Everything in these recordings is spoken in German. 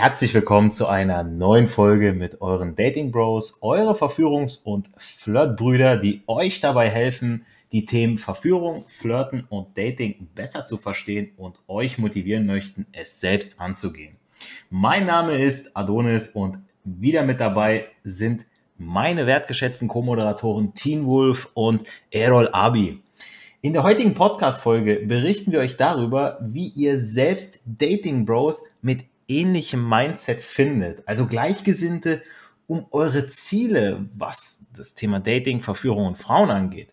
herzlich willkommen zu einer neuen Folge mit euren Dating Bros, eure Verführungs- und Flirtbrüder, die euch dabei helfen, die Themen Verführung, Flirten und Dating besser zu verstehen und euch motivieren möchten, es selbst anzugehen. Mein Name ist Adonis und wieder mit dabei sind meine wertgeschätzten Co-Moderatoren Teen Wolf und Errol Abi. In der heutigen Podcast-Folge berichten wir euch darüber, wie ihr selbst Dating Bros mit ähnlichem Mindset findet. Also Gleichgesinnte, um eure Ziele, was das Thema Dating, Verführung und Frauen angeht,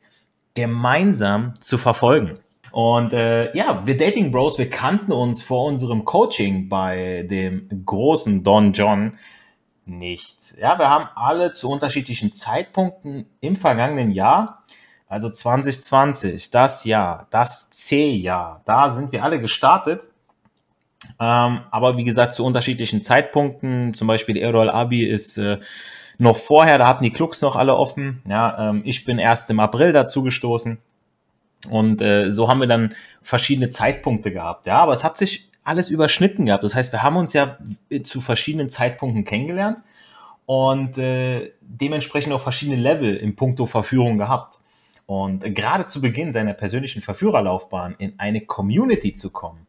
gemeinsam zu verfolgen. Und äh, ja, wir Dating Bros, wir kannten uns vor unserem Coaching bei dem großen Don John nicht. Ja, wir haben alle zu unterschiedlichen Zeitpunkten im vergangenen Jahr, also 2020, das Jahr, das C-Jahr, da sind wir alle gestartet ähm, aber wie gesagt, zu unterschiedlichen Zeitpunkten. Zum Beispiel Errol Abi ist äh, noch vorher, da hatten die Clubs noch alle offen. Ja, ähm, ich bin erst im April dazu gestoßen. Und äh, so haben wir dann verschiedene Zeitpunkte gehabt. Ja, aber es hat sich alles überschnitten gehabt. Das heißt, wir haben uns ja zu verschiedenen Zeitpunkten kennengelernt und äh, dementsprechend auch verschiedene Level im Punkto Verführung gehabt. Und gerade zu Beginn seiner persönlichen Verführerlaufbahn in eine Community zu kommen,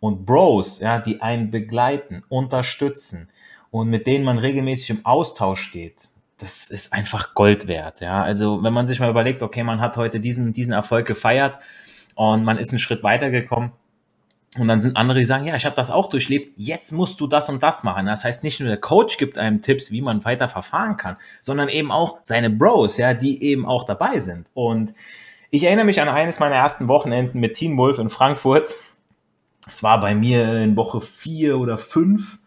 und Bros, ja, die einen begleiten, unterstützen und mit denen man regelmäßig im Austausch steht, das ist einfach Gold wert, ja. Also, wenn man sich mal überlegt, okay, man hat heute diesen, diesen Erfolg gefeiert und man ist einen Schritt weitergekommen, und dann sind andere, die sagen, ja, ich habe das auch durchlebt, jetzt musst du das und das machen. Das heißt, nicht nur der Coach gibt einem Tipps, wie man weiter verfahren kann, sondern eben auch seine Bros, ja, die eben auch dabei sind. Und ich erinnere mich an eines meiner ersten Wochenenden mit Team Wolf in Frankfurt. Es war bei mir in Woche vier oder fünf.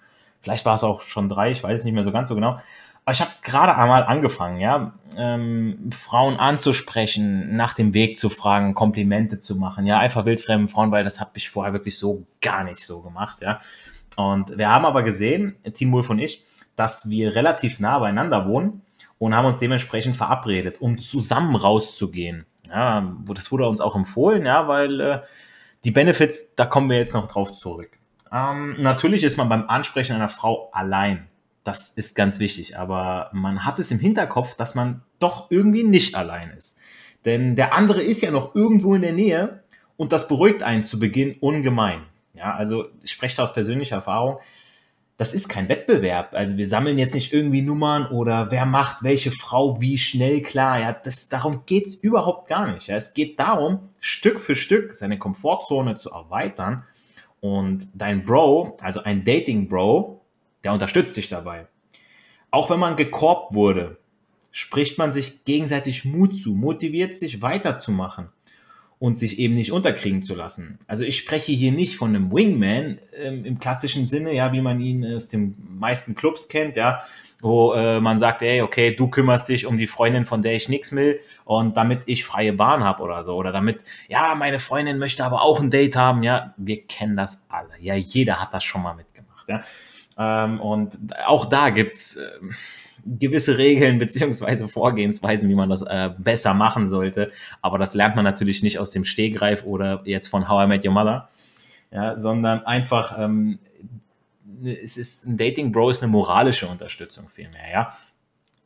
Vielleicht war es auch schon drei, ich weiß es nicht mehr so ganz so genau. Aber ich habe gerade einmal angefangen, ja, ähm, Frauen anzusprechen, nach dem Weg zu fragen, Komplimente zu machen, ja, einfach wildfremden Frauen, weil das habe ich vorher wirklich so gar nicht so gemacht, ja. Und wir haben aber gesehen, Team Wolf und ich, dass wir relativ nah beieinander wohnen und haben uns dementsprechend verabredet, um zusammen rauszugehen. Ja, das wurde uns auch empfohlen, ja, weil äh, die Benefits, da kommen wir jetzt noch drauf zurück. Ähm, natürlich ist man beim Ansprechen einer Frau allein. Das ist ganz wichtig, aber man hat es im Hinterkopf, dass man doch irgendwie nicht allein ist. Denn der andere ist ja noch irgendwo in der Nähe und das beruhigt einen zu Beginn ungemein. Ja, also ich spreche aus persönlicher Erfahrung das ist kein Wettbewerb. Also wir sammeln jetzt nicht irgendwie Nummern oder wer macht welche Frau wie schnell klar. Ja, das, darum geht's überhaupt gar nicht. Ja. Es geht darum, Stück für Stück seine Komfortzone zu erweitern und dein Bro, also ein Dating-Bro, der unterstützt dich dabei. Auch wenn man gekorbt wurde, spricht man sich gegenseitig Mut zu, motiviert sich weiterzumachen und sich eben nicht unterkriegen zu lassen. Also ich spreche hier nicht von einem Wingman ähm, im klassischen Sinne, ja, wie man ihn aus den meisten Clubs kennt, ja, wo äh, man sagt, ey, okay, du kümmerst dich um die Freundin, von der ich nichts will und damit ich freie Bahn habe oder so. Oder damit, ja, meine Freundin möchte aber auch ein Date haben, ja, wir kennen das alle, ja, jeder hat das schon mal mitgemacht, ja, ähm, und auch da gibt's äh, gewisse Regeln beziehungsweise Vorgehensweisen, wie man das äh, besser machen sollte. Aber das lernt man natürlich nicht aus dem Stehgreif oder jetzt von How I Met Your Mother, ja, sondern einfach, ähm, es ist ein Dating Bro ist eine moralische Unterstützung vielmehr, ja.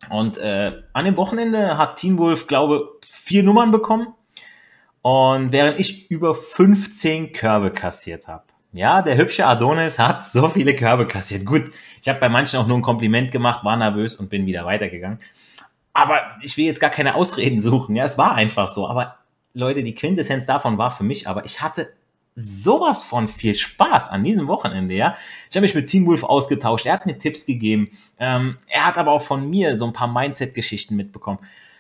Und äh, an dem Wochenende hat Teen Wolf, glaube vier Nummern bekommen. Und während ich über 15 Körbe kassiert habe, ja, der hübsche Adonis hat so viele Körbe kassiert. Gut, ich habe bei manchen auch nur ein Kompliment gemacht, war nervös und bin wieder weitergegangen. Aber ich will jetzt gar keine Ausreden suchen. Ja, es war einfach so. Aber Leute, die Quintessenz davon war für mich, aber ich hatte sowas von viel Spaß an diesem Wochenende, ja. Ich habe mich mit Team Wolf ausgetauscht, er hat mir Tipps gegeben, ähm, er hat aber auch von mir so ein paar Mindset-Geschichten mitbekommen.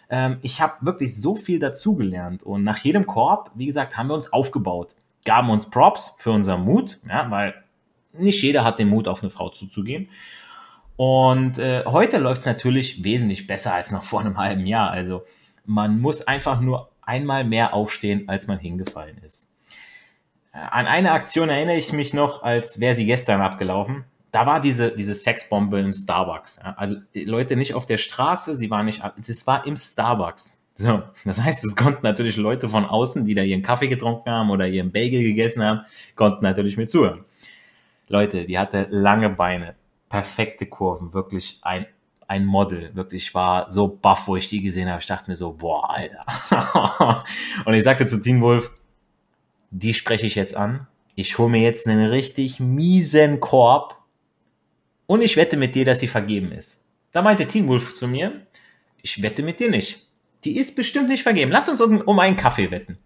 Ähm, ich habe wirklich so viel dazugelernt und nach jedem Korb, wie gesagt, haben wir uns aufgebaut gaben uns Props für unseren Mut, ja, weil nicht jeder hat den Mut, auf eine Frau zuzugehen. Und äh, heute läuft es natürlich wesentlich besser als noch vor einem halben Jahr. Also man muss einfach nur einmal mehr aufstehen, als man hingefallen ist. Äh, an eine Aktion erinnere ich mich noch, als wäre sie gestern abgelaufen. Da war diese, diese Sexbombe im Starbucks. Also Leute nicht auf der Straße, sie war nicht, es war im Starbucks. So, das heißt, es konnten natürlich Leute von außen, die da ihren Kaffee getrunken haben oder ihren Bagel gegessen haben, konnten natürlich mit zuhören. Leute, die hatte lange Beine, perfekte Kurven, wirklich ein, ein Model. Wirklich, ich war so baff, wo ich die gesehen habe. Ich dachte mir so, boah, Alter. und ich sagte zu Teen Wolf, die spreche ich jetzt an. Ich hole mir jetzt einen richtig miesen Korb und ich wette mit dir, dass sie vergeben ist. Da meinte Teen Wolf zu mir, ich wette mit dir nicht. Die ist bestimmt nicht vergeben. Lass uns um, um einen Kaffee wetten.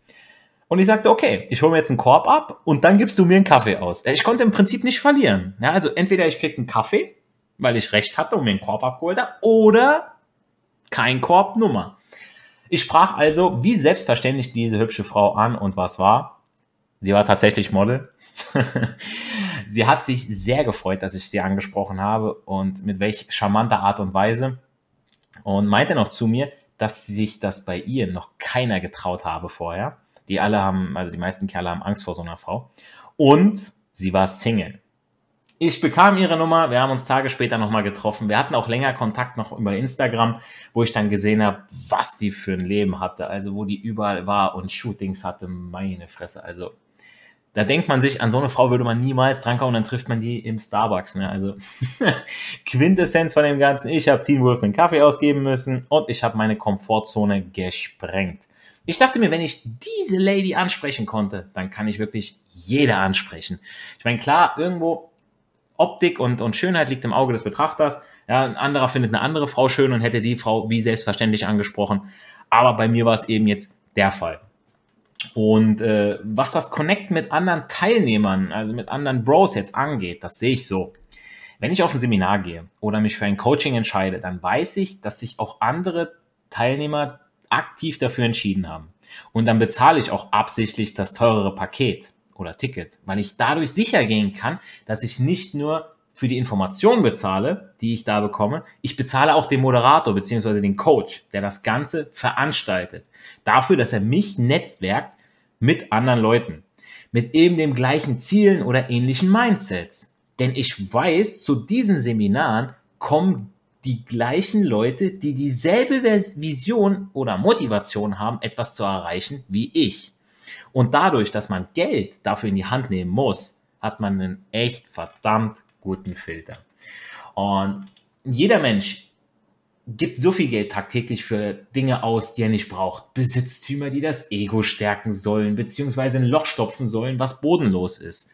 Und ich sagte, okay, ich hole mir jetzt einen Korb ab und dann gibst du mir einen Kaffee aus. Ich konnte im Prinzip nicht verlieren. Ja, also entweder ich krieg einen Kaffee, weil ich recht hatte und mir einen Korb abgeholt habe, oder kein Korb Nummer. Ich sprach also wie selbstverständlich diese hübsche Frau an und was war? Sie war tatsächlich Model. sie hat sich sehr gefreut, dass ich sie angesprochen habe und mit welch charmanter Art und Weise und meinte noch zu mir, dass sich das bei ihr noch keiner getraut habe vorher. Die alle haben, also die meisten Kerle haben Angst vor so einer Frau. Und sie war Single. Ich bekam ihre Nummer, wir haben uns Tage später nochmal getroffen. Wir hatten auch länger Kontakt noch über Instagram, wo ich dann gesehen habe, was die für ein Leben hatte. Also wo die überall war und Shootings hatte, meine Fresse. Also da denkt man sich, an so eine Frau würde man niemals drankommen, dann trifft man die im Starbucks. Ne? Also Quintessenz von dem Ganzen, ich habe Teen Wolf einen Kaffee ausgeben müssen und ich habe meine Komfortzone gesprengt. Ich dachte mir, wenn ich diese Lady ansprechen konnte, dann kann ich wirklich jeder ansprechen. Ich meine, klar, irgendwo Optik und, und Schönheit liegt im Auge des Betrachters. Ja, ein anderer findet eine andere Frau schön und hätte die Frau wie selbstverständlich angesprochen. Aber bei mir war es eben jetzt der Fall. Und äh, was das Connect mit anderen Teilnehmern, also mit anderen Bros jetzt angeht, das sehe ich so. Wenn ich auf ein Seminar gehe oder mich für ein Coaching entscheide, dann weiß ich, dass sich auch andere Teilnehmer aktiv dafür entschieden haben. Und dann bezahle ich auch absichtlich das teurere Paket oder Ticket, weil ich dadurch sicher gehen kann, dass ich nicht nur für die Information bezahle, die ich da bekomme, ich bezahle auch den Moderator beziehungsweise den Coach, der das Ganze veranstaltet. Dafür, dass er mich netzwerkt mit anderen Leuten. Mit eben dem gleichen Zielen oder ähnlichen Mindsets. Denn ich weiß, zu diesen Seminaren kommen die gleichen Leute, die dieselbe Vision oder Motivation haben, etwas zu erreichen wie ich. Und dadurch, dass man Geld dafür in die Hand nehmen muss, hat man einen echt verdammt guten Filter. Und jeder Mensch gibt so viel Geld tagtäglich für Dinge aus, die er nicht braucht. Besitztümer, die das Ego stärken sollen, beziehungsweise ein Loch stopfen sollen, was bodenlos ist.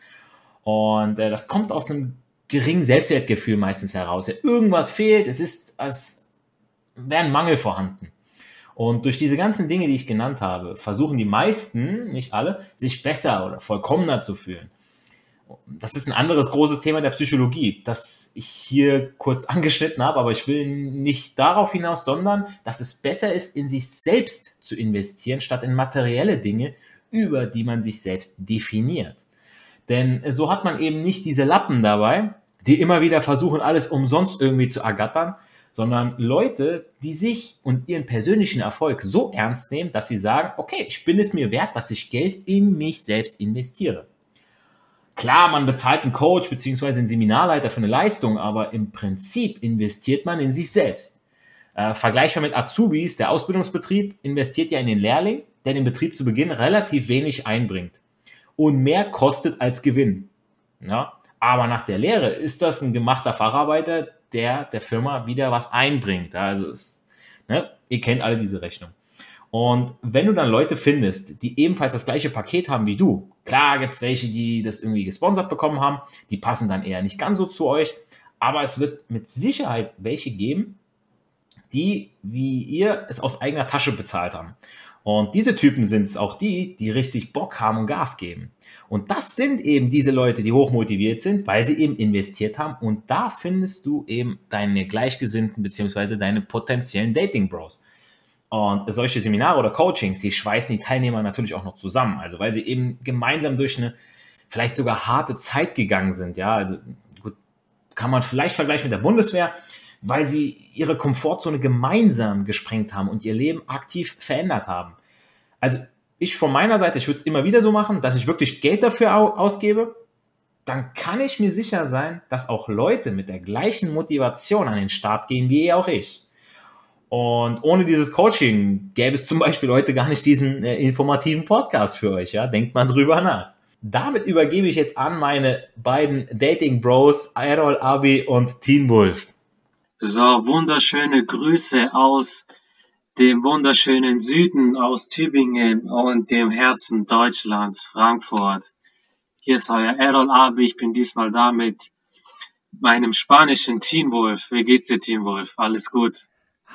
Und äh, das kommt aus einem geringen Selbstwertgefühl meistens heraus. Irgendwas fehlt, es ist, als wäre ein Mangel vorhanden. Und durch diese ganzen Dinge, die ich genannt habe, versuchen die meisten, nicht alle, sich besser oder vollkommener zu fühlen. Das ist ein anderes großes Thema der Psychologie, das ich hier kurz angeschnitten habe, aber ich will nicht darauf hinaus, sondern dass es besser ist, in sich selbst zu investieren, statt in materielle Dinge, über die man sich selbst definiert. Denn so hat man eben nicht diese Lappen dabei, die immer wieder versuchen, alles umsonst irgendwie zu ergattern, sondern Leute, die sich und ihren persönlichen Erfolg so ernst nehmen, dass sie sagen, okay, ich bin es mir wert, dass ich Geld in mich selbst investiere. Klar, man bezahlt einen Coach bzw. einen Seminarleiter für eine Leistung, aber im Prinzip investiert man in sich selbst. Äh, vergleichbar mit Azubis, der Ausbildungsbetrieb investiert ja in den Lehrling, der den Betrieb zu Beginn relativ wenig einbringt und mehr kostet als Gewinn. Ja? Aber nach der Lehre ist das ein gemachter Facharbeiter, der der Firma wieder was einbringt. Also es, ne, ihr kennt alle diese Rechnung. Und wenn du dann Leute findest, die ebenfalls das gleiche Paket haben wie du, klar gibt es welche, die das irgendwie gesponsert bekommen haben, die passen dann eher nicht ganz so zu euch, aber es wird mit Sicherheit welche geben, die wie ihr es aus eigener Tasche bezahlt haben. Und diese Typen sind es auch die, die richtig Bock haben und Gas geben. Und das sind eben diese Leute, die hochmotiviert sind, weil sie eben investiert haben. Und da findest du eben deine Gleichgesinnten beziehungsweise deine potenziellen Dating Bros. Und solche Seminare oder Coachings, die schweißen die Teilnehmer natürlich auch noch zusammen. Also weil sie eben gemeinsam durch eine vielleicht sogar harte Zeit gegangen sind. Ja, also gut, kann man vielleicht vergleichen mit der Bundeswehr weil sie ihre Komfortzone gemeinsam gesprengt haben und ihr Leben aktiv verändert haben. Also ich von meiner Seite, ich würde es immer wieder so machen, dass ich wirklich Geld dafür ausgebe, dann kann ich mir sicher sein, dass auch Leute mit der gleichen Motivation an den Start gehen wie auch ich. Und ohne dieses Coaching gäbe es zum Beispiel heute gar nicht diesen äh, informativen Podcast für euch. Ja? Denkt mal drüber nach. Damit übergebe ich jetzt an meine beiden Dating Bros, Errol Abi und Teen Wolf. So, wunderschöne Grüße aus dem wunderschönen Süden, aus Tübingen und dem Herzen Deutschlands, Frankfurt. Hier ist euer Errol Abi, ich bin diesmal da mit meinem spanischen Teen Wolf. Wie geht's dir, Teen Wolf? Alles gut?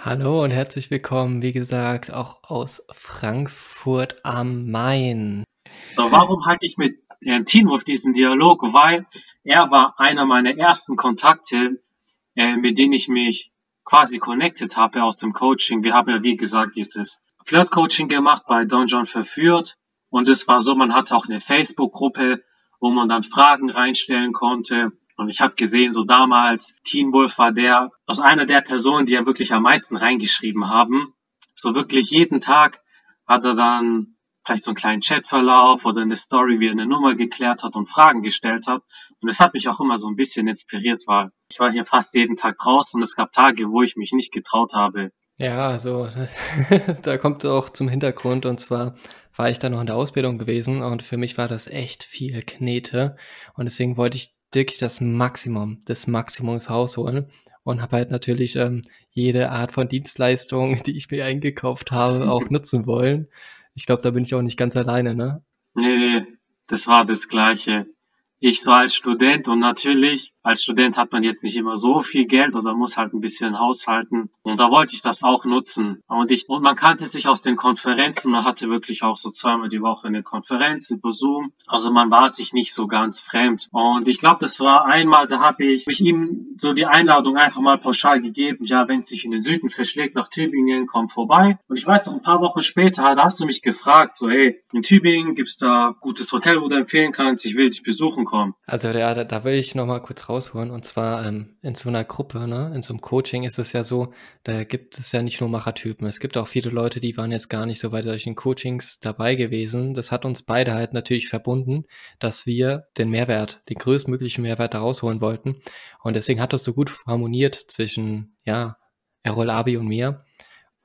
Hallo und herzlich willkommen, wie gesagt, auch aus Frankfurt am Main. So, warum hatte ich mit Herrn Teen Wolf diesen Dialog? Weil er war einer meiner ersten Kontakte, äh, mit denen ich mich quasi connected habe aus dem Coaching. Wir haben ja, wie gesagt, dieses Flirt-Coaching gemacht, bei Don John verführt. Und es war so, man hatte auch eine Facebook-Gruppe, wo man dann Fragen reinstellen konnte. Und ich habe gesehen, so damals, Teen Wolf war der, aus einer der Personen, die ja wirklich am meisten reingeschrieben haben. So wirklich jeden Tag hat er dann vielleicht so einen kleinen Chatverlauf oder eine Story, wie er eine Nummer geklärt hat und Fragen gestellt hat. Und das hat mich auch immer so ein bisschen inspiriert, weil ich war hier fast jeden Tag draußen und es gab Tage, wo ich mich nicht getraut habe. Ja, also da kommt auch zum Hintergrund und zwar war ich da noch in der Ausbildung gewesen und für mich war das echt viel Knete und deswegen wollte ich wirklich das Maximum des Maximums rausholen und habe halt natürlich ähm, jede Art von Dienstleistung, die ich mir eingekauft habe, auch nutzen wollen. Ich glaube, da bin ich auch nicht ganz alleine, ne? Nee, das war das Gleiche ich so als Student und natürlich als Student hat man jetzt nicht immer so viel Geld oder muss halt ein bisschen haushalten. Und da wollte ich das auch nutzen. Und ich und man kannte sich aus den Konferenzen man hatte wirklich auch so zweimal die Woche eine Konferenz über Zoom. Also man war sich nicht so ganz fremd. Und ich glaube das war einmal da habe ich mich ihm so die Einladung einfach mal pauschal gegeben. Ja wenn es sich in den Süden verschlägt nach Tübingen komm vorbei. Und ich weiß noch ein paar Wochen später da hast du mich gefragt so hey in Tübingen gibt's da gutes Hotel wo du empfehlen kannst ich will dich besuchen kommen. Also ja, da, da will ich noch mal kurz rausholen. Und zwar ähm, in so einer Gruppe, ne, in so einem Coaching ist es ja so, da gibt es ja nicht nur Machertypen. Es gibt auch viele Leute, die waren jetzt gar nicht so bei solchen Coachings dabei gewesen. Das hat uns beide halt natürlich verbunden, dass wir den Mehrwert, den größtmöglichen Mehrwert da rausholen wollten. Und deswegen hat das so gut harmoniert zwischen, ja, Errol Abi und mir.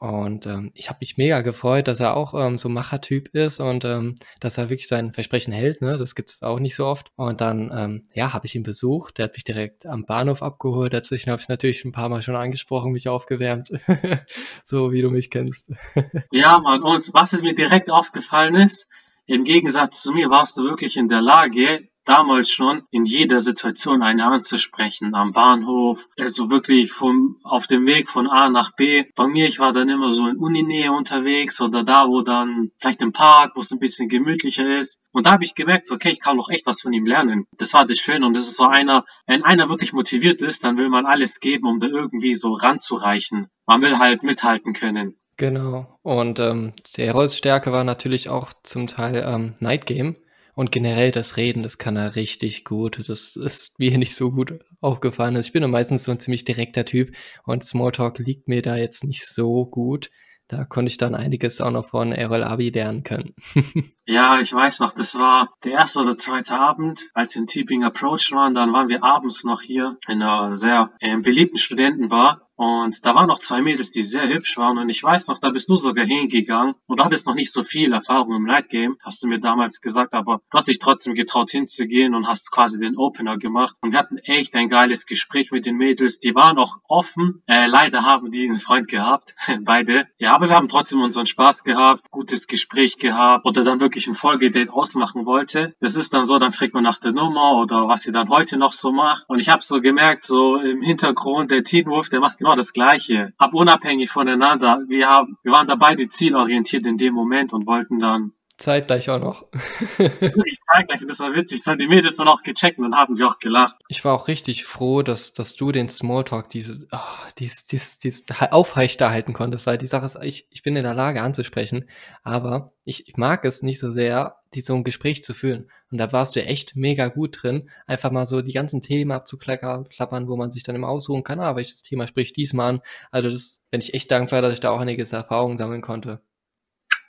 Und ähm, ich habe mich mega gefreut, dass er auch ähm, so Machertyp ist und ähm, dass er wirklich sein Versprechen hält. Ne? Das gibt's auch nicht so oft. Und dann, ähm, ja, habe ich ihn besucht. Der hat mich direkt am Bahnhof abgeholt. Dazwischen habe ich natürlich ein paar Mal schon angesprochen, mich aufgewärmt. so wie du mich kennst. ja, Mann. Und was es mir direkt aufgefallen ist, im Gegensatz zu mir warst du wirklich in der Lage, damals schon in jeder Situation einen anzusprechen, am Bahnhof, also wirklich vom, auf dem Weg von A nach B. Bei mir, ich war dann immer so in Uninähe unterwegs oder da, wo dann vielleicht im Park, wo es ein bisschen gemütlicher ist. Und da habe ich gemerkt, okay, ich kann noch echt was von ihm lernen. Das war das Schöne und das ist so einer, wenn einer wirklich motiviert ist, dann will man alles geben, um da irgendwie so ranzureichen. Man will halt mithalten können. Genau. Und ähm, Serols Stärke war natürlich auch zum Teil ähm, Night Game. Und generell das Reden, das kann er richtig gut. Das ist mir nicht so gut aufgefallen. Also ich bin ja meistens so ein ziemlich direkter Typ und Smalltalk liegt mir da jetzt nicht so gut. Da konnte ich dann einiges auch noch von Errol Abi lernen können. ja, ich weiß noch, das war der erste oder zweite Abend, als wir in Tübingen Approach waren. Dann waren wir abends noch hier in einer sehr äh, beliebten Studentenbar. Und da waren noch zwei Mädels, die sehr hübsch waren. Und ich weiß noch, da bist du sogar hingegangen und du hattest noch nicht so viel Erfahrung im Night Game, hast du mir damals gesagt, aber du hast dich trotzdem getraut hinzugehen und hast quasi den Opener gemacht. Und wir hatten echt ein geiles Gespräch mit den Mädels. Die waren auch offen. Äh, leider haben die einen Freund gehabt, beide. Ja, aber wir haben trotzdem unseren Spaß gehabt, gutes Gespräch gehabt oder dann wirklich ein Folgedate ausmachen wollte. Das ist dann so, dann fragt man nach der Nummer oder was sie dann heute noch so macht. Und ich habe so gemerkt, so im Hintergrund, der Teen Wolf, der macht genau das Gleiche. Ab unabhängig voneinander. Wir haben, wir waren da beide zielorientiert in dem Moment und wollten dann Zeitgleich auch noch. Wirklich zeitgleich, das war witzig. Das haben die Mädels dann auch gecheckt und dann haben wir auch gelacht. Ich war auch richtig froh, dass, dass du den Smalltalk dieses, oh, dieses, dieses, dieses aufrechterhalten konntest, weil die Sache ist, ich, ich bin in der Lage anzusprechen, aber ich, ich mag es nicht so sehr, die so ein Gespräch zu führen. Und da warst du echt mega gut drin, einfach mal so die ganzen Themen abzuklappern, wo man sich dann immer aussuchen kann, ah, welches Thema spricht diesmal an. Also das bin ich echt dankbar, dass ich da auch einiges Erfahrung sammeln konnte.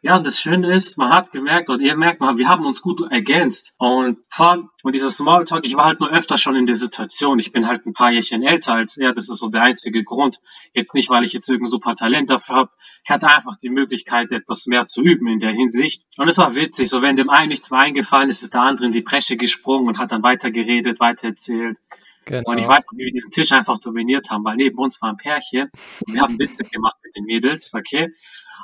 Ja, und das Schöne ist, man hat gemerkt, oder ihr merkt mal, wir haben uns gut ergänzt. Und vor und dieser Smalltalk, ich war halt nur öfter schon in der Situation. Ich bin halt ein paar Jährchen älter als er, das ist so der einzige Grund. Jetzt nicht, weil ich jetzt irgendein super Talent dafür habe. Ich hatte einfach die Möglichkeit, etwas mehr zu üben in der Hinsicht. Und es war witzig, so wenn dem einen nichts mehr eingefallen ist, ist der andere in die Bresche gesprungen und hat dann weitergeredet, weitererzählt. Genau. Und ich weiß noch, wie wir diesen Tisch einfach dominiert haben, weil neben uns war ein Pärchen und wir haben Witze gemacht mit den Mädels, okay?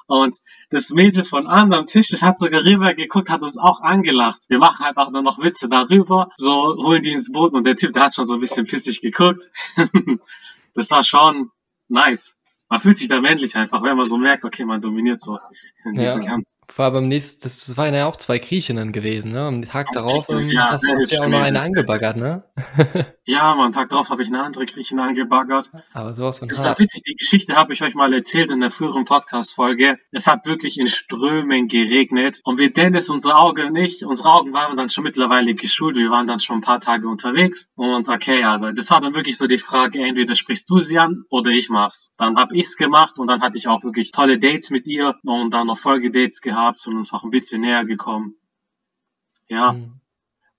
Und das Mädel von anderen Tisch, das hat sogar rüber geguckt, hat uns auch angelacht. Wir machen halt auch nur noch Witze darüber, so holen die ins Boot und der Typ, der hat schon so ein bisschen pissig geguckt. das war schon nice. Man fühlt sich da männlich einfach, wenn man so merkt, okay, man dominiert so in diesem ja. Kampf. Allem beim nächsten, das waren ja auch zwei Griechinnen gewesen, ne? Am Tag darauf ähm, ja, hast, hast du ja auch noch eine angebaggert, ne? ja, am Tag darauf habe ich eine andere Griechin angebaggert. Aber sowas von Das ist ja witzig, die Geschichte habe ich euch mal erzählt in der früheren Podcast-Folge. Es hat wirklich in Strömen geregnet und wir Dennis, unsere Augen nicht, unsere Augen waren dann schon mittlerweile geschult, wir waren dann schon ein paar Tage unterwegs und okay, also das war dann wirklich so die Frage, entweder sprichst du sie an oder ich mach's. Dann habe ich's gemacht und dann hatte ich auch wirklich tolle Dates mit ihr und dann noch Folgedates gehabt gehabt, sind uns auch ein bisschen näher gekommen. Ja. Mhm.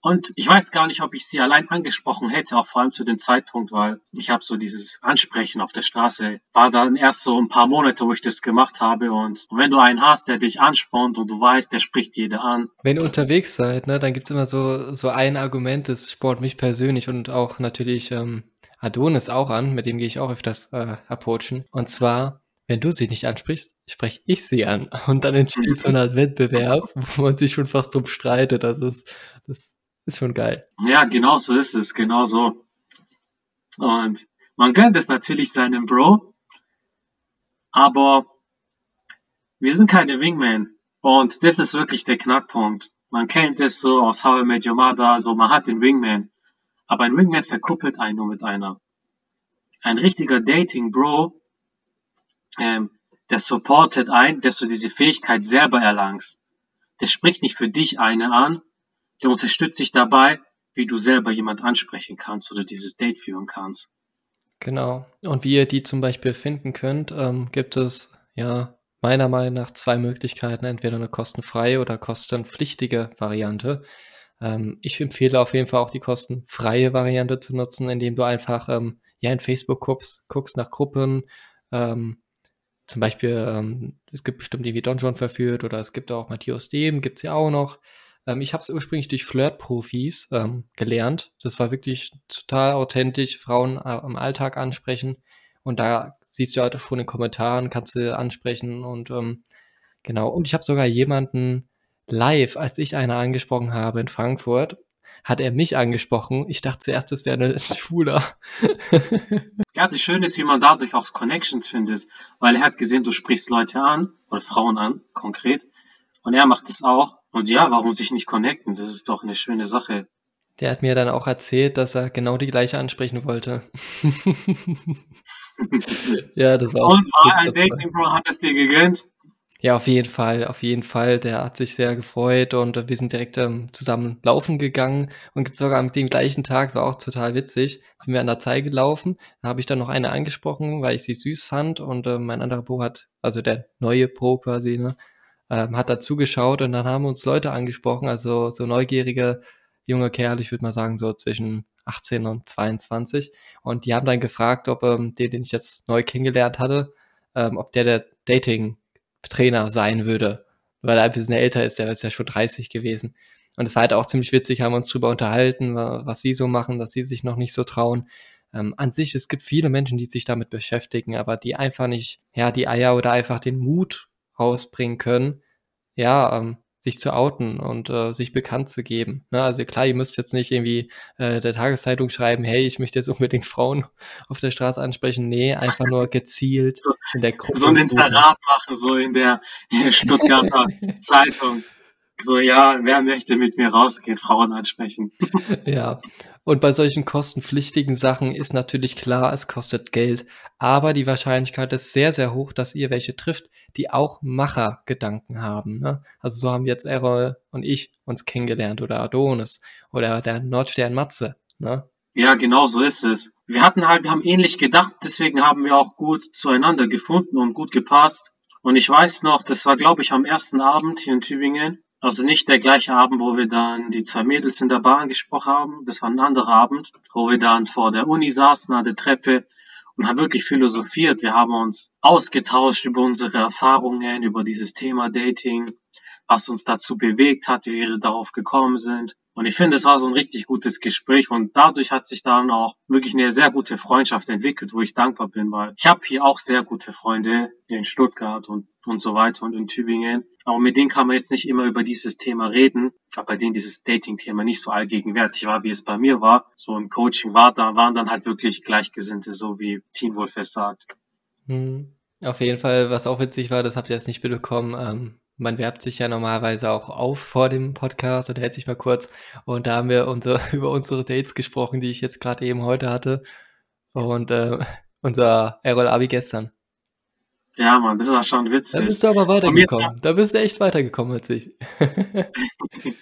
Und ich weiß gar nicht, ob ich sie allein angesprochen hätte, auch vor allem zu dem Zeitpunkt, weil ich habe so dieses Ansprechen auf der Straße, war dann erst so ein paar Monate, wo ich das gemacht habe. Und, und wenn du einen hast, der dich anspornt und du weißt, der spricht jeder an. Wenn ihr unterwegs seid, ne, dann gibt's immer so, so ein Argument, das spornt mich persönlich und auch natürlich ähm, Adonis auch an, mit dem gehe ich auch öfters äh, approachen. Und zwar, wenn du sie nicht ansprichst, spreche ich sie an. Und dann entsteht so Art Wettbewerb, wo man sich schon fast drum streitet. Das ist, das ist schon geil. Ja, genau so ist es, genau so. Und man gönnt es natürlich seinem Bro, aber wir sind keine Wingman. Und das ist wirklich der Knackpunkt. Man kennt es so aus How I Met Your Mother, so man hat den Wingman. Aber ein Wingman verkuppelt einen nur mit einer. Ein richtiger Dating Bro ähm, der supportet ein, dass du diese Fähigkeit selber erlangst. Der spricht nicht für dich eine an, der unterstützt dich dabei, wie du selber jemand ansprechen kannst oder dieses Date führen kannst. Genau. Und wie ihr die zum Beispiel finden könnt, ähm, gibt es ja meiner Meinung nach zwei Möglichkeiten, entweder eine kostenfreie oder kostenpflichtige Variante. Ähm, ich empfehle auf jeden Fall auch die kostenfreie Variante zu nutzen, indem du einfach ähm, ja in Facebook guckst, guckst nach Gruppen, ähm, zum Beispiel, ähm, es gibt bestimmt irgendwie Don John verführt oder es gibt auch Matthias Dem, gibt es ja auch noch. Ähm, ich habe es ursprünglich durch Flirt-Profis ähm, gelernt. Das war wirklich total authentisch, Frauen äh, im Alltag ansprechen. Und da siehst du halt schon in den Kommentaren, kannst du ansprechen und ähm, genau. Und ich habe sogar jemanden live, als ich eine angesprochen habe in Frankfurt, hat er mich angesprochen. Ich dachte zuerst, das wäre eine Schwuler. ja, das Schöne ist, wie man dadurch auch Connections findet, weil er hat gesehen, du sprichst Leute an, oder Frauen an, konkret, und er macht es auch. Und ja, warum sich nicht connecten? Das ist doch eine schöne Sache. Der hat mir dann auch erzählt, dass er genau die gleiche ansprechen wollte. ja, das war auch. Und war ein Dating Bro, hat es dir gegönnt? Ja, auf jeden Fall, auf jeden Fall. Der hat sich sehr gefreut und wir sind direkt ähm, zusammen laufen gegangen und sogar am dem gleichen Tag, war auch total witzig, sind wir an der Zeit gelaufen. Da habe ich dann noch eine angesprochen, weil ich sie süß fand und äh, mein anderer Pro hat, also der neue Pro quasi, ne, ähm, hat da zugeschaut und dann haben uns Leute angesprochen, also so neugierige junge Kerl, ich würde mal sagen so zwischen 18 und 22 und die haben dann gefragt, ob ähm, den, den ich jetzt neu kennengelernt hatte, ähm, ob der der Dating Trainer sein würde, weil er ein bisschen älter ist, der ist ja schon 30 gewesen. Und es war halt auch ziemlich witzig, haben uns drüber unterhalten, was sie so machen, dass sie sich noch nicht so trauen. Ähm, an sich, es gibt viele Menschen, die sich damit beschäftigen, aber die einfach nicht, ja, die Eier oder einfach den Mut rausbringen können, ja, ähm, sich zu outen und äh, sich bekannt zu geben. Ne? Also klar, ihr müsst jetzt nicht irgendwie äh, der Tageszeitung schreiben, hey, ich möchte jetzt unbedingt Frauen auf der Straße ansprechen. Nee, einfach nur gezielt so, in der Gruppe. So ein Inserat machen, so in der, in der Stuttgarter Zeitung. So, ja, wer möchte mit mir rausgehen, Frauen ansprechen? ja, und bei solchen kostenpflichtigen Sachen ist natürlich klar, es kostet Geld, aber die Wahrscheinlichkeit ist sehr, sehr hoch, dass ihr welche trifft, die auch Machergedanken haben. Ne? Also so haben jetzt Errol und ich uns kennengelernt oder Adonis oder der Nordstern Matze. Ne? Ja, genau so ist es. Wir hatten halt, wir haben ähnlich gedacht, deswegen haben wir auch gut zueinander gefunden und gut gepasst. Und ich weiß noch, das war, glaube ich, am ersten Abend hier in Tübingen. Also nicht der gleiche Abend, wo wir dann die zwei Mädels in der Bahn gesprochen haben. Das war ein anderer Abend, wo wir dann vor der Uni saßen an der Treppe und haben wirklich philosophiert. Wir haben uns ausgetauscht über unsere Erfahrungen, über dieses Thema Dating, was uns dazu bewegt hat, wie wir darauf gekommen sind. Und ich finde, es war so ein richtig gutes Gespräch und dadurch hat sich dann auch wirklich eine sehr gute Freundschaft entwickelt, wo ich dankbar bin, weil ich habe hier auch sehr gute Freunde in Stuttgart und, und so weiter und in Tübingen. Aber mit denen kann man jetzt nicht immer über dieses Thema reden, weil bei denen dieses Dating-Thema nicht so allgegenwärtig war, wie es bei mir war. So im Coaching war da, waren dann halt wirklich Gleichgesinnte, so wie Teen Wolf es sagt. Hm. Auf jeden Fall, was auch witzig war, das habt ihr jetzt nicht mitbekommen, ähm, man werbt sich ja normalerweise auch auf vor dem Podcast oder hält sich mal kurz. Und da haben wir unser, über unsere Dates gesprochen, die ich jetzt gerade eben heute hatte. Und äh, unser Errol Abi gestern. Ja, Mann, das war schon witzig. Da bist du aber weitergekommen. Da bist du echt weitergekommen als ich.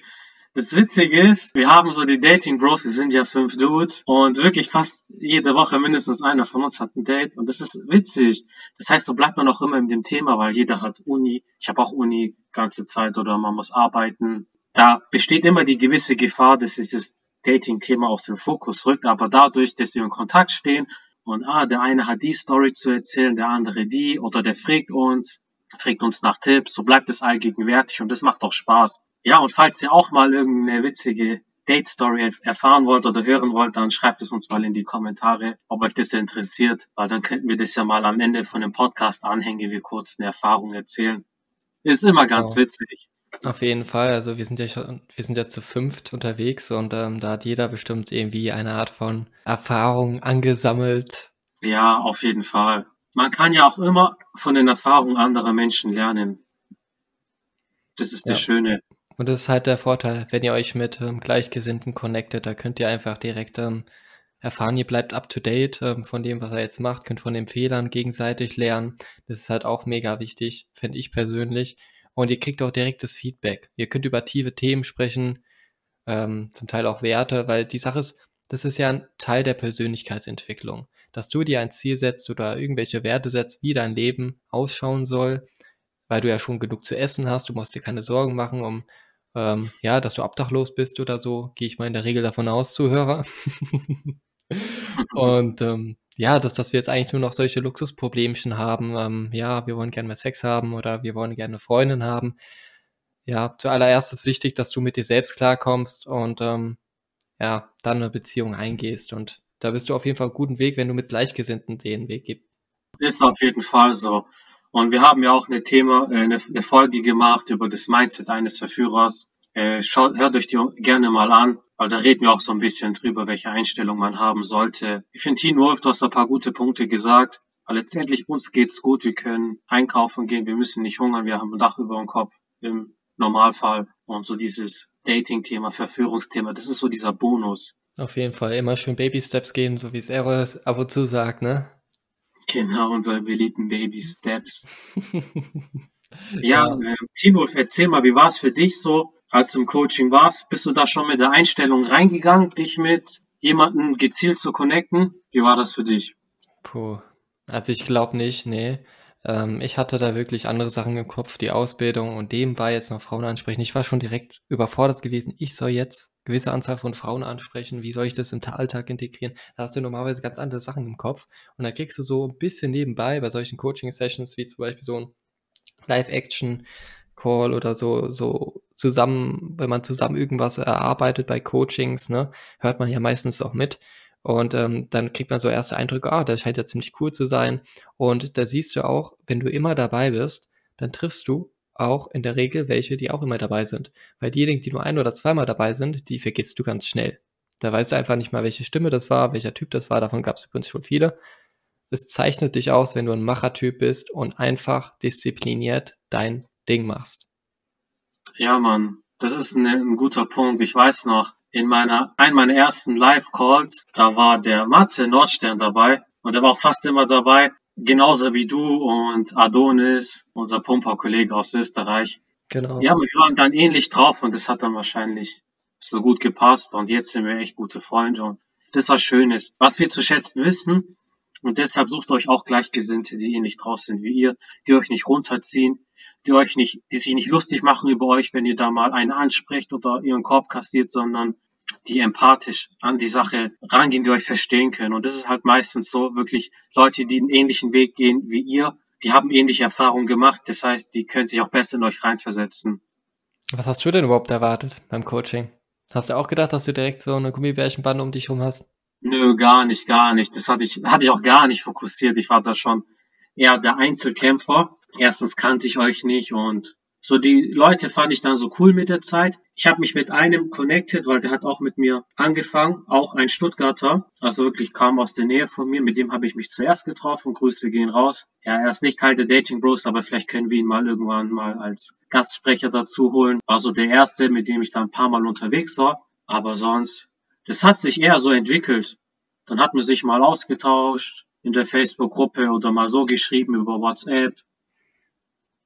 Das Witzige ist, wir haben so die Dating Bros, wir sind ja fünf Dudes und wirklich fast jede Woche mindestens einer von uns hat ein Date und das ist witzig. Das heißt, so bleibt man auch immer in dem Thema, weil jeder hat Uni. Ich habe auch Uni ganze Zeit oder man muss arbeiten. Da besteht immer die gewisse Gefahr, dass dieses Dating-Thema aus dem Fokus rückt, aber dadurch, dass wir in Kontakt stehen und ah, der eine hat die Story zu erzählen, der andere die oder der fragt uns, fragt uns nach Tipps, so bleibt es allgegenwärtig und das macht auch Spaß. Ja, und falls ihr auch mal irgendeine witzige Date-Story erfahren wollt oder hören wollt, dann schreibt es uns mal in die Kommentare, ob euch das interessiert, weil dann könnten wir das ja mal am Ende von dem Podcast anhängen, wie wir kurz eine Erfahrung erzählen. Ist immer ganz Genau. witzig. Auf jeden Fall. Also wir sind ja schon, wir sind ja zu fünft unterwegs und ähm, da hat jeder bestimmt irgendwie eine Art von Erfahrung angesammelt. Ja, auf jeden Fall. Man kann ja auch immer von den Erfahrungen anderer Menschen lernen. Das ist das Ja. Schöne. Und das ist halt der Vorteil, wenn ihr euch mit ähm, Gleichgesinnten connectet, da könnt ihr einfach direkt ähm, erfahren, ihr bleibt up to date ähm, von dem, was er jetzt macht, könnt von den Fehlern gegenseitig lernen. Das ist halt auch mega wichtig, finde ich persönlich. Und ihr kriegt auch direktes Feedback. Ihr könnt über tiefe Themen sprechen, ähm, zum Teil auch Werte, weil die Sache ist, das ist ja ein Teil der Persönlichkeitsentwicklung, dass du dir ein Ziel setzt oder irgendwelche Werte setzt, wie dein Leben ausschauen soll, weil du ja schon genug zu essen hast, du musst dir keine Sorgen machen, um ähm, ja, dass du obdachlos bist oder so, gehe ich mal in der Regel davon aus, Zuhörer. Und ähm, ja, dass, dass wir jetzt eigentlich nur noch solche Luxusproblemchen haben. Ähm, ja, wir wollen gerne mehr Sex haben oder wir wollen gerne eine Freundin haben. Ja, zuallererst ist wichtig, dass du mit dir selbst klarkommst und ähm, ja, dann eine Beziehung eingehst. Und da bist du auf jeden Fall auf guten Weg, wenn du mit Gleichgesinnten den Weg gibst. Ist auf jeden Fall so. Und wir haben ja auch eine Thema, äh, eine, eine Folge gemacht über das Mindset eines Verführers. Äh, schaut, hört euch die gerne mal an, weil da reden wir auch so ein bisschen drüber, welche Einstellung man haben sollte. Ich finde, Teen Wolf, du hast ein paar gute Punkte gesagt. Aber letztendlich uns geht's gut, wir können einkaufen gehen, wir müssen nicht hungern, wir haben ein Dach über dem Kopf im Normalfall. Und so dieses Dating-Thema, Verführungsthema, das ist so dieser Bonus. Auf jeden Fall immer schön Baby-Steps gehen, so wie es Errol ab und zu sagt, ne? Genau, unsere beliebten Baby Steps. Ja, äh, Timo, erzähl mal, wie war es für dich so, als du im Coaching warst? Bist du da schon mit der Einstellung reingegangen, dich mit jemandem gezielt zu connecten? Wie war das für dich? Puh, also ich glaube nicht, nee. Ähm, ich hatte da wirklich andere Sachen im Kopf, die Ausbildung und nebenbei jetzt noch Frauen ansprechen. Ich war schon direkt überfordert gewesen. Ich soll jetzt gewisse Anzahl von Frauen ansprechen. Wie soll ich das im Alltag integrieren? Da hast du normalerweise ganz andere Sachen im Kopf. Und da kriegst du so ein bisschen nebenbei bei solchen Coaching-Sessions, wie zum Beispiel so ein Live-Action-Call oder so, so zusammen, wenn man zusammen irgendwas erarbeitet bei Coachings, ne, hört man ja meistens auch mit. Und ähm, dann kriegt man so erste Eindrücke, ah, das scheint ja ziemlich cool zu sein. Und da siehst du auch, wenn du immer dabei bist, dann triffst du auch in der Regel welche, die auch immer dabei sind. Weil diejenigen, die nur ein oder zweimal dabei sind, die vergisst du ganz schnell. Da weißt du einfach nicht mal, welche Stimme das war, welcher Typ das war. Davon gab es übrigens schon viele. Es zeichnet dich aus, wenn du ein Machertyp bist und einfach diszipliniert dein Ding machst. Ja, Mann, das ist ein, ein guter Punkt. Ich weiß noch, in meiner, einem meiner ersten Live-Calls, da war der Matze Nordstern dabei und er war auch fast immer dabei, genauso wie du und Adonis, unser Pumper-Kollege aus Österreich. Genau. Ja, wir waren dann ähnlich drauf und das hat dann wahrscheinlich so gut gepasst und jetzt sind wir echt gute Freunde und das war Schönes. Was wir zu schätzen wissen, Und deshalb sucht euch auch Gleichgesinnte, die ähnlich draus sind wie ihr, die euch nicht runterziehen, die euch nicht, die sich nicht lustig machen über euch, wenn ihr da mal eine ansprecht oder ihren Korb kassiert, sondern die empathisch an die Sache rangehen, die euch verstehen können. Und das ist halt meistens so, wirklich Leute, die einen ähnlichen Weg gehen wie ihr, die haben ähnliche Erfahrungen gemacht. Das heißt, die können sich auch besser in euch reinversetzen. Was hast du denn überhaupt erwartet beim Coaching? Hast du auch gedacht, dass du direkt so eine Gummibärchenbande um dich herum hast? Nö, gar nicht, gar nicht. Das hatte ich, hatte ich auch gar nicht fokussiert. Ich war da schon eher der Einzelkämpfer. Erstens kannte ich euch nicht und so die Leute fand ich dann so cool mit der Zeit. Ich habe mich mit einem connected, weil der hat auch mit mir angefangen, auch ein Stuttgarter, also wirklich kam aus der Nähe von mir. Mit dem habe ich mich zuerst getroffen. Grüße gehen raus. Ja, er ist nicht Teil der Dating Bros, aber vielleicht können wir ihn mal irgendwann mal als Gastsprecher dazu holen. War so der erste, mit dem ich dann ein paar Mal unterwegs war. Aber sonst, das hat sich eher so entwickelt. Dann hat man sich mal ausgetauscht in der Facebook-Gruppe oder mal so geschrieben über WhatsApp.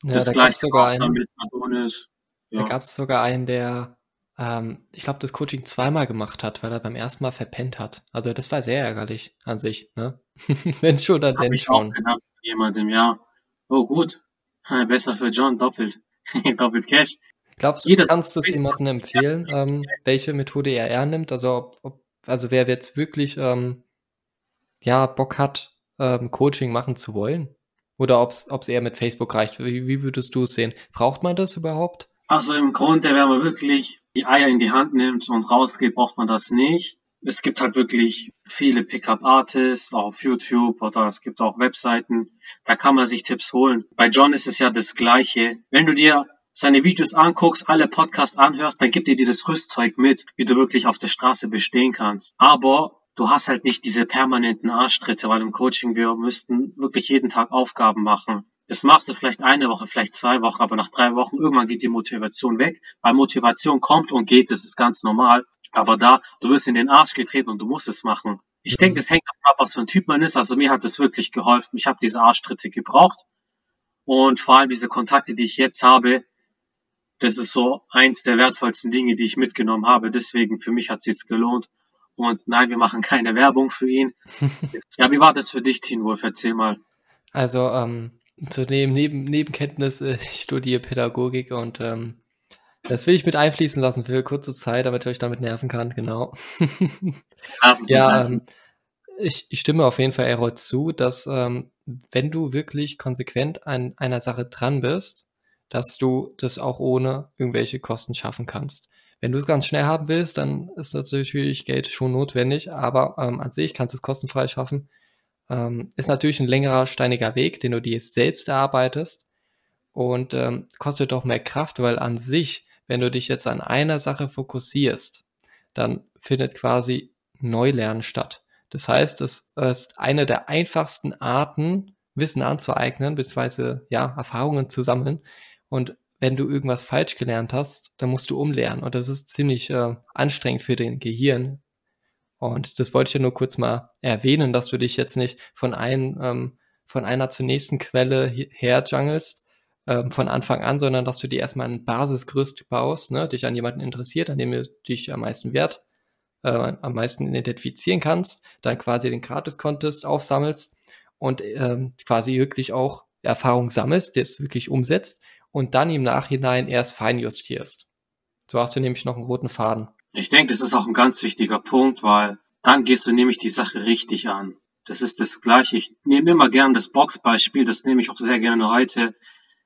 Ja, das da gleiche es sogar einen, mit Adonis. da Ja. gab es sogar einen, der, ähm, ich glaube, das Coaching zweimal gemacht hat, weil er beim ersten Mal verpennt hat. Also das war sehr ärgerlich an sich, ne? Wenn schon, dann auch schon. jemandem, ja. Oh gut. Besser für John, doppelt. doppelt Cash. Glaubst du, Jedes kannst es jemandem empfehlen, ähm, welche Methode er eher nimmt? Also, ob, ob, also wer jetzt wirklich ähm, ja, Bock hat, ähm, Coaching machen zu wollen? Oder ob es eher mit Facebook reicht? Wie, wie würdest du es sehen? Braucht man das überhaupt? Also im Grunde, wenn man wirklich die Eier in die Hand nimmt und rausgeht, braucht man das nicht. Es gibt halt wirklich viele Pickup-Artists auf YouTube oder es gibt auch Webseiten. Da kann man sich Tipps holen. Bei John ist es ja das Gleiche. Wenn du dir seine Videos anguckst, alle Podcasts anhörst, dann gibt er dir das Rüstzeug mit, wie du wirklich auf der Straße bestehen kannst. Aber du hast halt nicht diese permanenten Arschtritte, weil im Coaching wir müssten wirklich jeden Tag Aufgaben machen. Das machst du vielleicht eine Woche, vielleicht zwei Wochen, aber nach drei Wochen irgendwann geht die Motivation weg, weil Motivation kommt und geht, das ist ganz normal. Aber da, du wirst in den Arsch getreten und du musst es machen. Ich denke, das hängt davon ab, was für ein Typ man ist. Also mir hat das wirklich geholfen. Ich habe diese Arschtritte gebraucht und vor allem diese Kontakte, die ich jetzt habe, das ist so eins der wertvollsten Dinge, die ich mitgenommen habe. Deswegen für mich hat es sich gelohnt. Und nein, wir machen keine Werbung für ihn. Ja, wie war das für dich, Teen Wolf? Erzähl mal. Also, ähm, zudem neben Nebenkenntnis, äh, ich studiere Pädagogik und ähm, das will ich mit einfließen lassen für kurze Zeit, damit ich euch damit nerven kann, genau. Ja, ähm, ich, ich stimme auf jeden Fall Errol zu, dass ähm, wenn du wirklich konsequent an einer Sache dran bist, dass du das auch ohne irgendwelche Kosten schaffen kannst. Wenn du es ganz schnell haben willst, dann ist natürlich Geld schon notwendig, aber ähm, an sich kannst du es kostenfrei schaffen. Ähm, ist natürlich ein längerer, steiniger Weg, den du dir selbst erarbeitest und ähm, kostet auch mehr Kraft, weil an sich, wenn du dich jetzt an einer Sache fokussierst, dann findet quasi Neulernen statt. Das heißt, es ist eine der einfachsten Arten, Wissen anzueignen, beziehungsweise ja, Erfahrungen zu sammeln. Und wenn du irgendwas falsch gelernt hast, dann musst du umlernen. Und das ist ziemlich äh, anstrengend für den Gehirn. Und das wollte ich ja nur kurz mal erwähnen, dass du dich jetzt nicht von, ein, ähm, von einer zur nächsten Quelle her jungelst, ähm, von Anfang an, sondern dass du dir erstmal ein Basisgerüst baust, ne, dich an jemanden interessiert, an dem du dich am meisten wert, äh, am meisten identifizieren kannst, dann quasi den Gratis-Contest aufsammelst und ähm, quasi wirklich auch Erfahrung sammelst, das wirklich umsetzt und dann im Nachhinein erst feinjustierst. So hast du nämlich noch einen roten Faden. Ich denke, das ist auch ein ganz wichtiger Punkt, weil dann gehst du nämlich die Sache richtig an. Das ist das Gleiche. Ich nehme immer gern das Boxbeispiel, das nehme ich auch sehr gerne heute.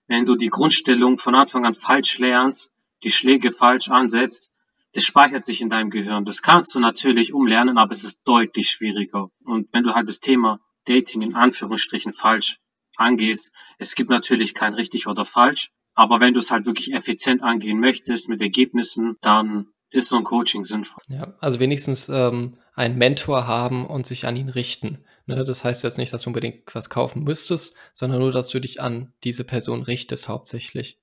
Wenn du die Grundstellung von Anfang an falsch lernst, die Schläge falsch ansetzt, das speichert sich in deinem Gehirn. Das kannst du natürlich umlernen, aber es ist deutlich schwieriger. Und wenn du halt das Thema Dating in Anführungsstrichen falsch angehst, es gibt natürlich kein richtig oder falsch, aber wenn du es halt wirklich effizient angehen möchtest mit Ergebnissen, dann ist so ein Coaching sinnvoll. Ja, also wenigstens ähm, einen Mentor haben und sich an ihn richten. Ne? Das heißt jetzt nicht, dass du unbedingt was kaufen müsstest, sondern nur, dass du dich an diese Person richtest hauptsächlich.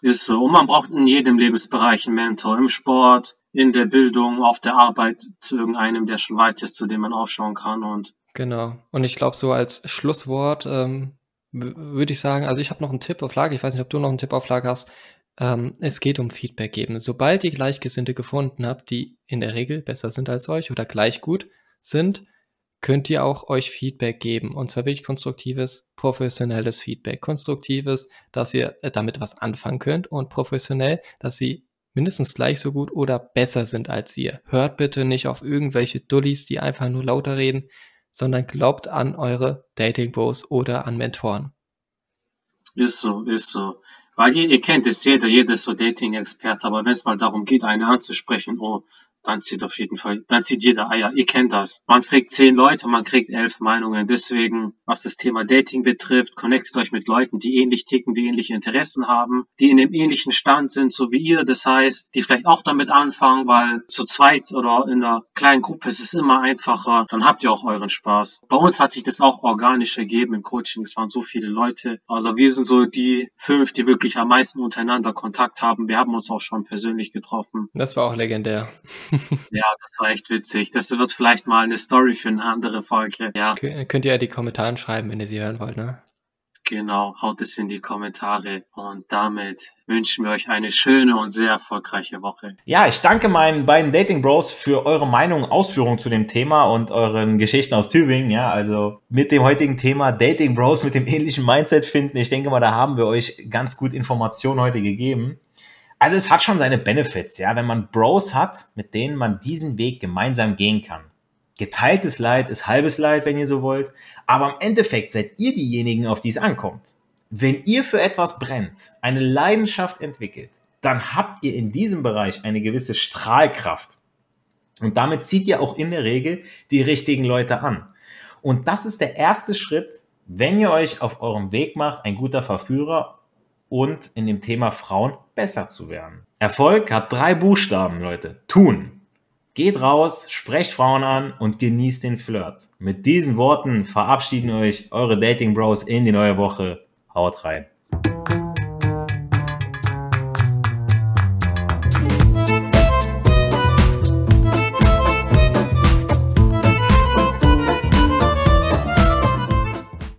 Ist so. Und man braucht in jedem Lebensbereich einen Mentor. Im Sport, in der Bildung, auf der Arbeit zu irgendeinem, der schon weit ist, zu dem man aufschauen kann. Und Genau. Und ich glaube, so als Schlusswort ähm, würde ich sagen, also ich habe noch einen Tipp auf Lager. Ich weiß nicht, ob du noch einen Tipp auf Lager hast. Ähm, es geht um Feedback geben. Sobald ihr Gleichgesinnte gefunden habt, die in der Regel besser sind als euch oder gleich gut sind, könnt ihr auch euch Feedback geben. Und zwar wirklich konstruktives, professionelles Feedback. Konstruktives, dass ihr äh, damit was anfangen könnt und professionell, dass sie mindestens gleich so gut oder besser sind als ihr. Hört bitte nicht auf irgendwelche Dullis, die einfach nur lauter reden, sondern glaubt an eure Dating Bros oder an Mentoren. Ist so, ist so. Weil ihr, ihr kennt es jeder, jeder ist so Dating-Experte, aber wenn es mal darum geht, eine anzusprechen, oh, dann zieht auf jeden Fall, dann zieht jeder Eier. Ihr kennt das. Man fragt zehn Leute, man kriegt elf Meinungen. Deswegen, was das Thema Dating betrifft, connectet euch mit Leuten, die ähnlich ticken, die ähnliche Interessen haben, die in einem ähnlichen Stand sind, so wie ihr. Das heißt, die vielleicht auch damit anfangen, weil zu zweit oder in einer kleinen Gruppe ist es immer einfacher. Dann habt ihr auch euren Spaß. Bei uns hat sich das auch organisch ergeben im Coaching. Es waren so viele Leute. Also wir sind so die fünf, die wirklich am meisten untereinander Kontakt haben. Wir haben uns auch schon persönlich getroffen. Das war auch legendär. Ja, das war echt witzig. Das wird vielleicht mal eine Story für eine andere Folge. Ja. Könnt ihr ja die Kommentare schreiben, wenn ihr sie hören wollt, ne? Genau, haut es in die Kommentare. Und damit wünschen wir euch eine schöne und sehr erfolgreiche Woche. Ja, ich danke meinen beiden Dating Bros für eure Meinung, Ausführungen zu dem Thema und euren Geschichten aus Tübingen. Ja, also mit dem heutigen Thema Dating Bros mit dem ähnlichen Mindset finden. Ich denke mal, da haben wir euch ganz gut Informationen heute gegeben. Also es hat schon seine Benefits, ja, wenn man Bros hat, mit denen man diesen Weg gemeinsam gehen kann. Geteiltes Leid ist halbes Leid, wenn ihr so wollt, aber im Endeffekt seid ihr diejenigen, auf die es ankommt. Wenn ihr für etwas brennt, eine Leidenschaft entwickelt, dann habt ihr in diesem Bereich eine gewisse Strahlkraft. Und damit zieht ihr auch in der Regel die richtigen Leute an. Und das ist der erste Schritt, wenn ihr euch auf eurem Weg macht, ein guter Verführer und in dem Thema Frauen besser zu werden. Erfolg hat drei Buchstaben, Leute. Tun. Geht raus, sprecht Frauen an und genießt den Flirt. Mit diesen Worten verabschieden euch eure Dating Bros in die neue Woche. Haut rein.